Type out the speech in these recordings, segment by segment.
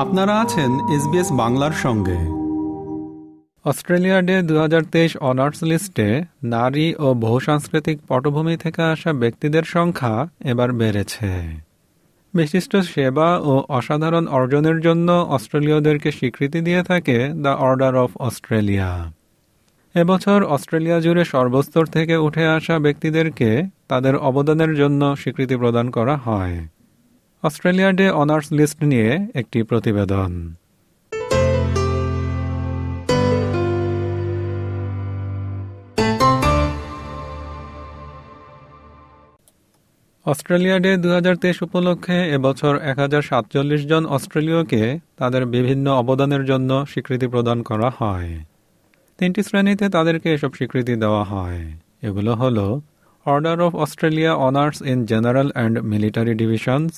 আপনারা আছেন এসবিএস বাংলার সঙ্গে। অস্ট্রেলিয়া ডে দু হাজার তেইশ অনার্স লিস্টে নারী ও বহুসাংস্কৃতিক পটভূমি থেকে আসা ব্যক্তিদের সংখ্যা এবার বেড়েছে। বিশিষ্ট সেবা ও অসাধারণ অর্জনের জন্য অস্ট্রেলীয়দেরকে স্বীকৃতি দিয়ে থাকে দ্য অর্ডার অফ অস্ট্রেলিয়া। এবছর অস্ট্রেলিয়া জুড়ে সর্বস্তর থেকে উঠে আসা ব্যক্তিদেরকে তাদের অবদানের জন্য স্বীকৃতি প্রদান করা হয়। অস্ট্রেলিয়া ডে অনার্স লিস্ট নিয়ে একটি প্রতিবেদন। অস্ট্রেলিয়া ডে দু হাজার তেইশ উপলক্ষে এবছর এক হাজার সাতচল্লিশ জন অস্ট্রেলীয়কে তাদের বিভিন্ন অবদানের জন্য স্বীকৃতি প্রদান করা হয়। তিনটি শ্রেণীতে তাদেরকে এসব স্বীকৃতি দেওয়া হয়। এগুলো হল order of Australia honours in general and military divisions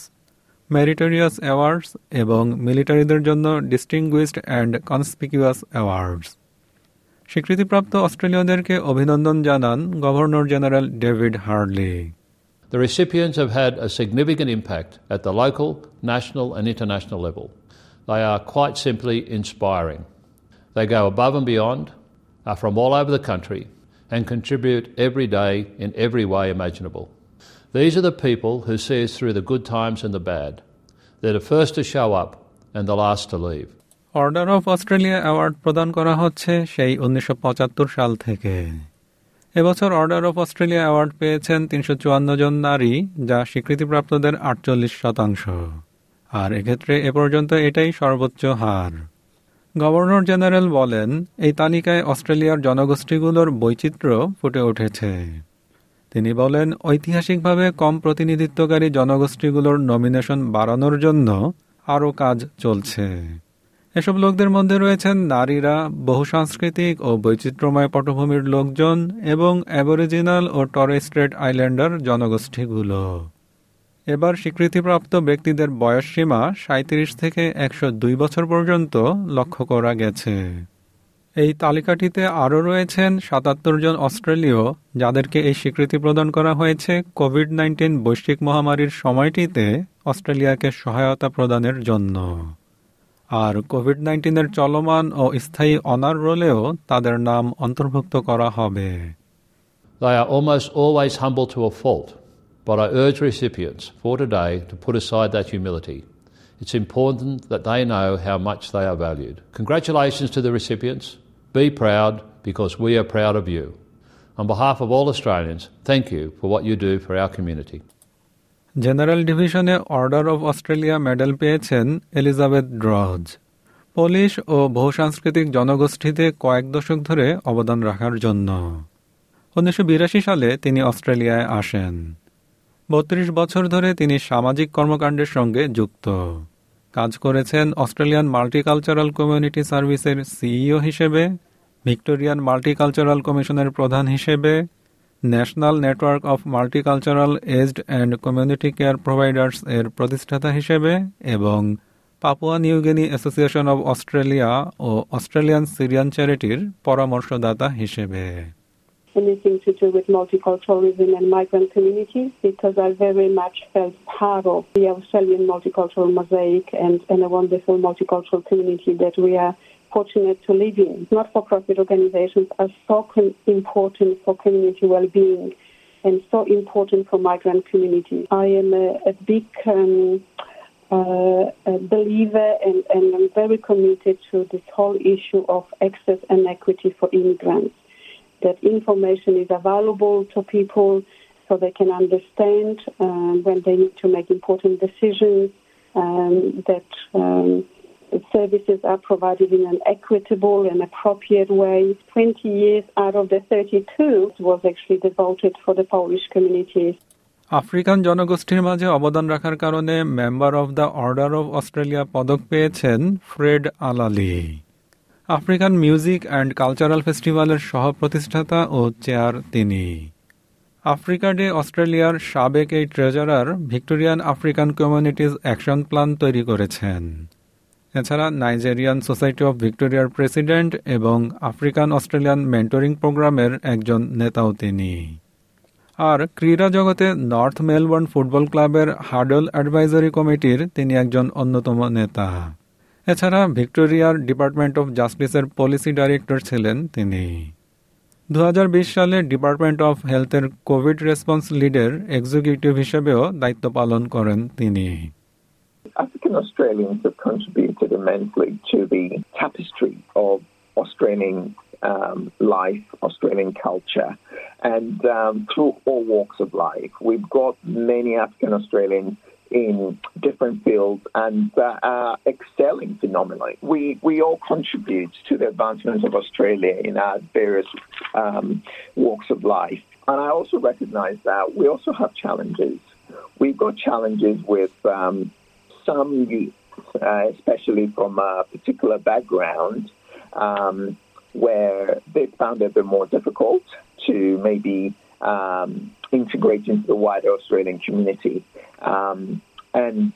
meritorious awards এবং মিলিটারিদের জন্য ডিস্টিংগুইশড অ্যান্ড কনসপিকিউয়াস অ্যাওয়ার্ডস স্বীকৃতিপ্রাপ্ত অস্ট্রেলীয়দেরকে অভিনন্দন জানান governor general David hardly The recipients have had a significant impact at the local, national, and international level. They are quite simply inspiring. They go above and beyond, are from all over the country, and contribute every day in every way imaginable. These are the people who see us through the good times and the bad. They're the first to show up and the last to leave. Order of Australia award প্রদান করা হচ্ছে সেই উনিশশো সাল থেকে এবছর order of Australia award পেয়েছেন তিনশো জন নারী, যা স্বীকৃতিপ্রাপ্তদের আটচল্লিশ শতাংশ আর এক্ষেত্রে এ পর্যন্ত এটাই সর্বোচ্চ হার গভর্নর জেনারেল বলেন, এই তালিকায় অস্ট্রেলিয়ার জনগোষ্ঠীগুলোর বৈচিত্র্য ফুটে উঠেছে তিনি বলেন, ঐতিহাসিকভাবে কম প্রতিনিধিত্বকারী জনগোষ্ঠীগুলোর নমিনেশন বাড়ানোর জন্য আরও কাজ চলছে। এসব লোকদের মধ্যে রয়েছেন নারীরা বহুসাংস্কৃতিক ও বৈচিত্র্যময় পটভূমির লোকজন এবং অ্যাবরিজিনাল ও টরেস্ট্রেট আইল্যান্ডার জনগোষ্ঠীগুলো। এবার স্বীকৃতিপ্রাপ্ত ব্যক্তিদের বয়সসীমা সাঁত্রিশ থেকে একশো দুই বছর পর্যন্ত লক্ষ্য করা গেছে। এই তালিকাটিতে আরও রয়েছেন সাতাত্তর জন অস্ট্রেলীয় যাদেরকে এই স্বীকৃতি প্রদান করা হয়েছে কোভিড নাইন্টিন বৈশ্বিক মহামারীর সময়টিতে অস্ট্রেলিয়াকে সহায়তা প্রদানের জন্য আর কোভিড নাইন্টিনের চলমান ও স্থায়ী অনার রোলেও তাদের নাম অন্তর্ভুক্ত করা হবে They are almost always humble to a fault, but I urge recipients for today to put aside that humility. It's important that they know how much they are valued. Congratulations to the recipients. Be proud because we are proud of you. On behalf of all Australians, thank you for what you do for our community. General ডিভিশনে order of Australia medal পেয়েছেন Elizabeth Drozd Polish ও বহুসাংস্কৃতিক জনগোষ্ঠীতে কয়েক দশক ধরে অবদান রাখার জন্য উনিশশো বিরাশি সালে তিনি অস্ট্রেলিয়ায় আসেন বত্রিশ বছর ধরে তিনি সামাজিক কর্মকাণ্ডের সঙ্গে যুক্ত কাজ করেছেন অস্ট্রেলিয়ান মাল্টিকালচারাল কমিউনিটি সার্ভিসের সিইও হিসেবে, ভিক্টোরিয়ান মাল্টিকালচারাল কমিশনের প্রধান হিসেবে, national network of multicultural aged and community care providers এর প্রতিষ্ঠাতা হিসেবে এবং Papua New Guinea association of Australia O Australian Syrian চ্যারিটির পরামর্শদাতা হিসেবে। Anything to do with multiculturalism and migrant communities because I very much felt part of the Australian multicultural mosaic and, and a wonderful multicultural community that we are fortunate to live in. Not-for-profit organizations are so important for community well-being and so important for migrant communities. I am a, a big um, uh, a believer and, and I'm very committed to this whole issue of access and equity for immigrants that information is available to people so they can understand um, when they need to make important decisions, um, that um, services are provided in an equitable and appropriate way. 20 years out of the 32 was actually devoted for the Polish communities. African জনগোষ্ঠীর মাঝে অবদান রাখার কারণে Member of the Order of Australia পদক পেয়েছেন Fred আলালি African music and cultural ফেস্টিভ্যালের সহ প্রতিষ্ঠাতা ও চেয়ার তিনি। আফ্রিকা ডে অস্ট্রেলিয়ার সাবেক এই treasurer Victorian African communities action plan তৈরি করেছেন। এছাড়া নাইজেরিয়ান সোসাইটি অব ভিক্টোরিয়ার প্রেসিডেন্ট এবং আফ্রিকান অস্ট্রেলিয়ান মেন্টরিং প্রোগ্রামের একজন নেতাও তিনি। আর ক্রীড়া জগতে নর্থ মেলবোর্ন ফুটবল ক্লাবের হার্ডল অ্যাডভাইজারি কমিটির তিনি একজন অন্যতম নেতা। এছাড়া ভিক্টোরিয়ার ডিপার্টমেন্ট অফ জাস্টিসের পলিসি ডাইরেক্টর ছিলেন তিনি দুই হাজার বিশ সালে ডিপার্টমেন্ট অফ হেলথের কোভিড রেসপন্স লিডের এক্সিকিউটিভ হিসেবেও দায়িত্ব পালন করেন তিনি African Australians have contributed immensely to the tapestry of Australian um, life, Australian culture, and um, through all walks of life. We've got many African Australians in different fields and uh, are excelling phenomenally. We, we all contribute to the advancements of Australia in our various um, walks of life. And I also recognize that we also have challenges. We've got challenges with um, some youth, uh, especially from a particular background, um, where they found it a bit more difficult to maybe um, integrate into the wider Australian community. Um, and,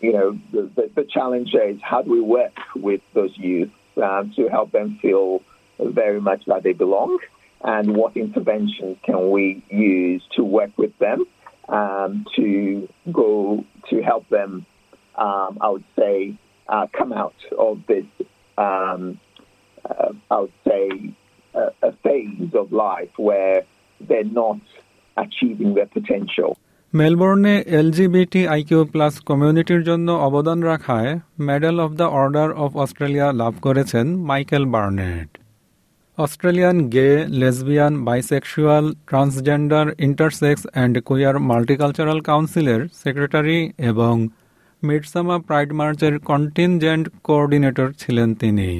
you know, the, the, challenge is how do we work with those youth um, to help them feel very much that they belong? And what interventions can we use to work with them um, to go to help them, um, I would say, uh, come out of this, um, uh, I would say, a phase of life where they're not achieving their potential. মেলবোর্নে LGBT IQ plus কমিউনিটির জন্য অবদান রাখায় medal of the order of Australia লাভ করেছেন Michael Barnett Australian gay lesbian bisexual transgender intersex and queer multicultural কাউন্সিলের secretary এবং Midsumma pride মার্চের contingent coordinator ছিলেন তিনি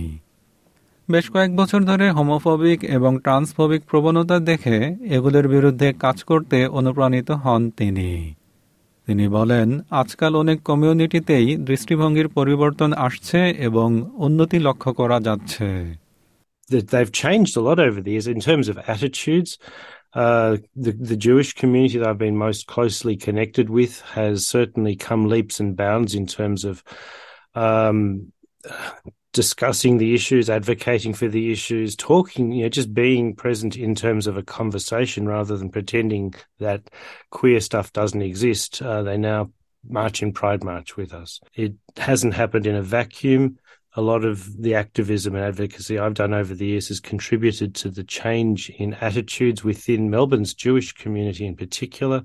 বেশ কয়েক বছর ধরে হোমোফোবিক এবং ট্রান্সফোবিক প্রবণতা দেখে এগুলোর বিরুদ্ধে কাজ করতে অনুপ্রাণিত হন তিনি তিনি বলেন আজকাল অনেক কমিউনিটিতেই দৃষ্টিভঙ্গির পরিবর্তন আসছে এবং উন্নতি লক্ষ্য করা যাচ্ছে They've changed a lot over the years in terms of attitudes. Uh, the, the Jewish community that I've been most closely connected with has certainly come leaps and bounds in terms of um, discussing the issues, advocating for the issues, talking, you know, just being present in terms of a conversation rather than pretending that queer stuff doesn't exist. Uh, they now march in Pride March with us. It hasn't happened in a vacuum. A lot of the activism and advocacy I've done over the years has contributed to the change in attitudes within Melbourne's Jewish community in particular.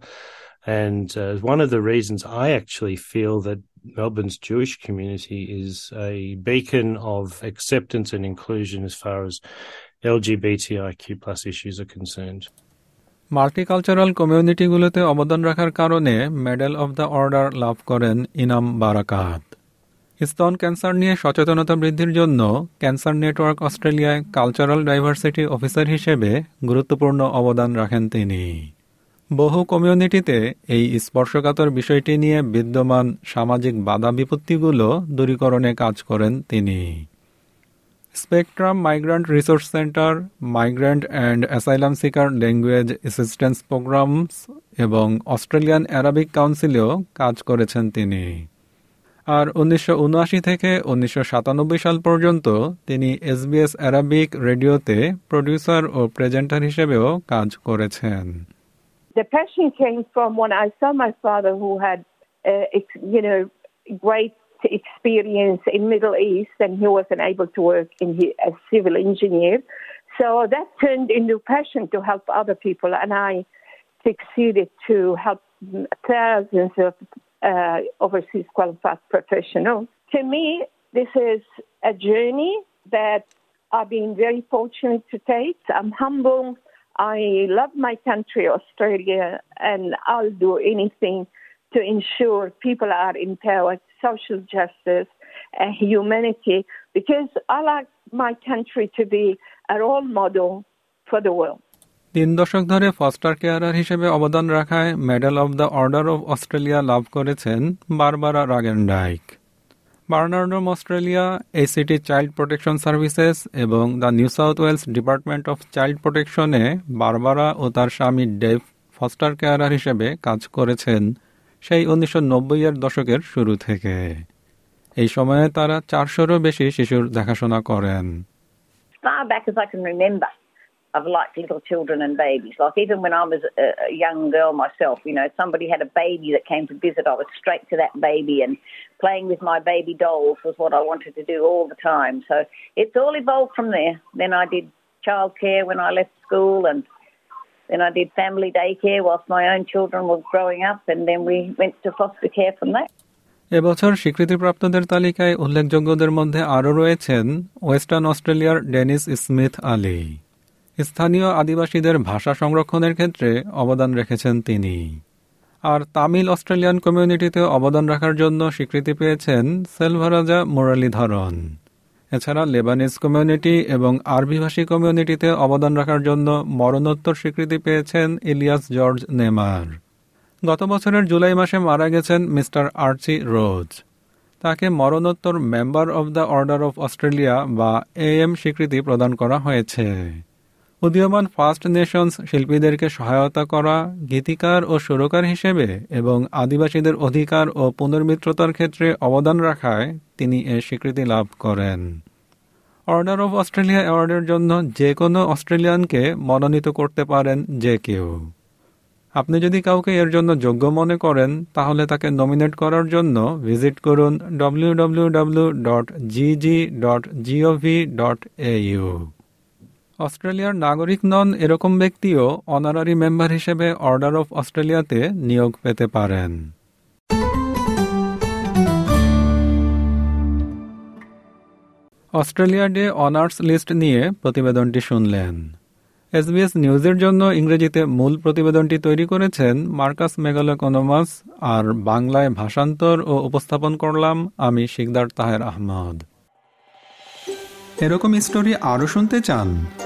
And uh, one of the reasons I actually feel that Melbourne's Jewish community is a beacon of acceptance and inclusion as far as LGBTIQ plus issues are concerned. Multicultural কমিউনিটিগুলোতে অবদান রাখার কারণে medal of the order লাভ করেন Inam Barakat স্তন cancer নিয়ে সচেতনতা বৃদ্ধির জন্য ক্যান্সার নেটওয়ার্ক অস্ট্রেলিয়ায় কালচারাল ডাইভার্সিটি অফিসার হিসেবে গুরুত্বপূর্ণ অবদান রাখেন তিনি বহু কমিউনিটিতে এই স্পর্শকাতর বিষয়টি নিয়ে বিদ্যমান সামাজিক বাধা বিপত্তিগুলো দূরীকরণে কাজ করেন তিনি। Spectrum migrant resource centre, migrant and asylum seeker language assistance programmes এবং অস্ট্রেলিয়ান অ্যারাবিক কাউন্সিলেও কাজ করেছেন তিনি। আর উনিশশো উনআশি থেকে উনিশশো সাতানব্বই সাল পর্যন্ত তিনি এসবিএস অ্যারাবিক রেডিওতে প্রডিউসার ও প্রেজেন্টার হিসেবেও কাজ করেছেন। The passion came from when I saw my father who had, uh, you know, great experience in Middle East and he wasn't able to work in he, as civil engineer. So that turned into passion to help other people and I succeeded to help thousands of uh, overseas qualified professionals. To me, this is a journey that I've been very fortunate to take. I'm humble I love my country, Australia, and I'll do anything to ensure people are empowered, social justice, and humanity, because I like my country to be a role model for the world. তিন দশক ধরে foster carer হিসেবে অবদান রাখায় medal of the order of Australia লাভ করেছেন Barbara Ragendyke Barnardos Australia ACT child protection services এবং the New South Wales department of child প্রোটেকশনে Barbara ও তার স্বামী ডেভ ফস্টার কেয়ারার হিসেবে কাজ করেছেন সেই উনিশশো এর দশকের শুরু থেকে। এই সময়ে তারা চারশোরও বেশি শিশুর দেখাশোনা করেন। Far back as I can remember, I've liked little children and babies. Like even when I was a, a young girl myself, you know, somebody had a baby that came to visit, I was straight to that baby and playing with my baby dolls was what I wanted to do all the time. So it's all evolved from there. Then I did childcare when I left school and then I did family daycare whilst my own children were growing up and then we went to foster care from that. এবছর স্বীকৃতিপ্রাপ্তদের তালিকায় উল্লেখযোগ্যদের মধ্যে আরও রয়েছেন western অস্ট্রেলিয়ার Dennis Smith Ali স্থানীয় আদিবাসীদের ভাষা সংরক্ষণের ক্ষেত্রে অবদান রেখেছেন তিনি। আর তামিল অস্ট্রেলিয়ান কমিউনিটিতে অবদান রাখার জন্য স্বীকৃতি পেয়েছেন সেলভারাজা মুরালীধরন। এছাড়া লেবানিজ কমিউনিটি এবং আরবিভাষী কমিউনিটিতে অবদান রাখার জন্য মরণোত্তর স্বীকৃতি পেয়েছেন ইলিয়াস জর্জ নেমার। গত বছরের জুলাই মাসে মারা গেছেন মিস্টার আর্চি রোজ। তাকে মরণোত্তর member of the order of Australia বা এএম স্বীকৃতি প্রদান করা হয়েছে। উদীয়মান ফার্স্ট নেশনস শিল্পীদেরকে সহায়তা করা, গীতিকার ও সুরকার হিসেবে এবং আদিবাসীদের অধিকার ও পুনর্মিত্রতার ক্ষেত্রে অবদান রাখায় তিনি এ স্বীকৃতি লাভ করেন। অর্ডার অফ অস্ট্রেলিয়া অ্যাওয়ার্ডের জন্য যে কোনো অস্ট্রেলিয়ানকে মনোনীত করতে পারেন যে কেউ। আপনি যদি কাউকে এর জন্য যোগ্য মনে করেন, তাহলে তাকে নমিনেট করার জন্য ভিজিট করুন W dot GG dot GOV dot AU অস্ট্রেলিয়ার নাগরিক নন এরকম ব্যক্তিও অনারারি মেম্বার হিসেবে অর্ডার অফ অস্ট্রেলিয়াতে নিয়োগ পেতে পারেন। অস্ট্রেলিয়া ডে অনার্স লিস্ট নিয়ে প্রতিবেদনটি শুনলেন। এসবিএস নিউজের জন্য ইংরেজিতে মূল প্রতিবেদনটি তৈরি করেছেন মার্কাস মেগালোকোনোমাস আর বাংলায় ভাষান্তর ও উপস্থাপন করলাম আমি শিকদার তাহের আহমদ। এরকম স্টোরি আরও শুনতে চান?